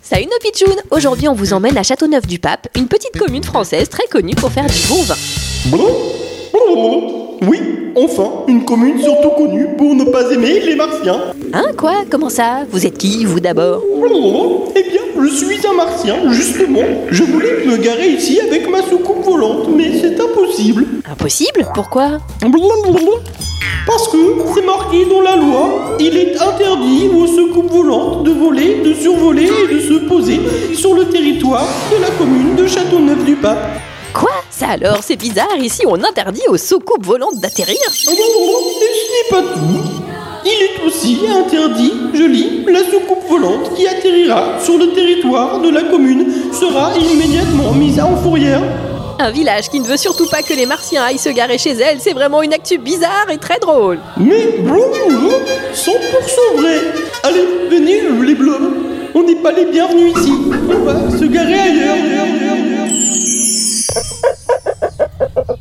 Salut nos pitchouns Aujourd'hui on vous emmène à Châteauneuf-du-Pape, une petite commune française très connue pour faire du bon vin. Oui, enfin, une commune surtout connue pour ne pas aimer les martiens. Hein quoi? Comment ça? Vous êtes qui vous d'abord? Eh bien, je suis un martien, justement. Je voulais me garer ici avec ma soucoupe volante, mais c'est impossible. Impossible? Pourquoi? Parce que c'est marqué dans la interdit aux soucoupes volantes de voler, de survoler et de se poser sur le territoire de la commune de Châteauneuf-du-Pape. Quoi? Ça alors, c'est bizarre, ici on interdit aux soucoupes volantes d'atterrir? Oh, Et ce n'est pas tout. Il est aussi interdit, je lis, la soucoupe volante qui atterrira sur le territoire de la commune sera immédiatement mise en fourrière. Un village qui ne veut surtout pas que les martiens aillent se garer chez elle, c'est vraiment une actu bizarre et très drôle. Mais 100% les bleus. On n'est pas les bienvenus ici. On va se garer ailleurs.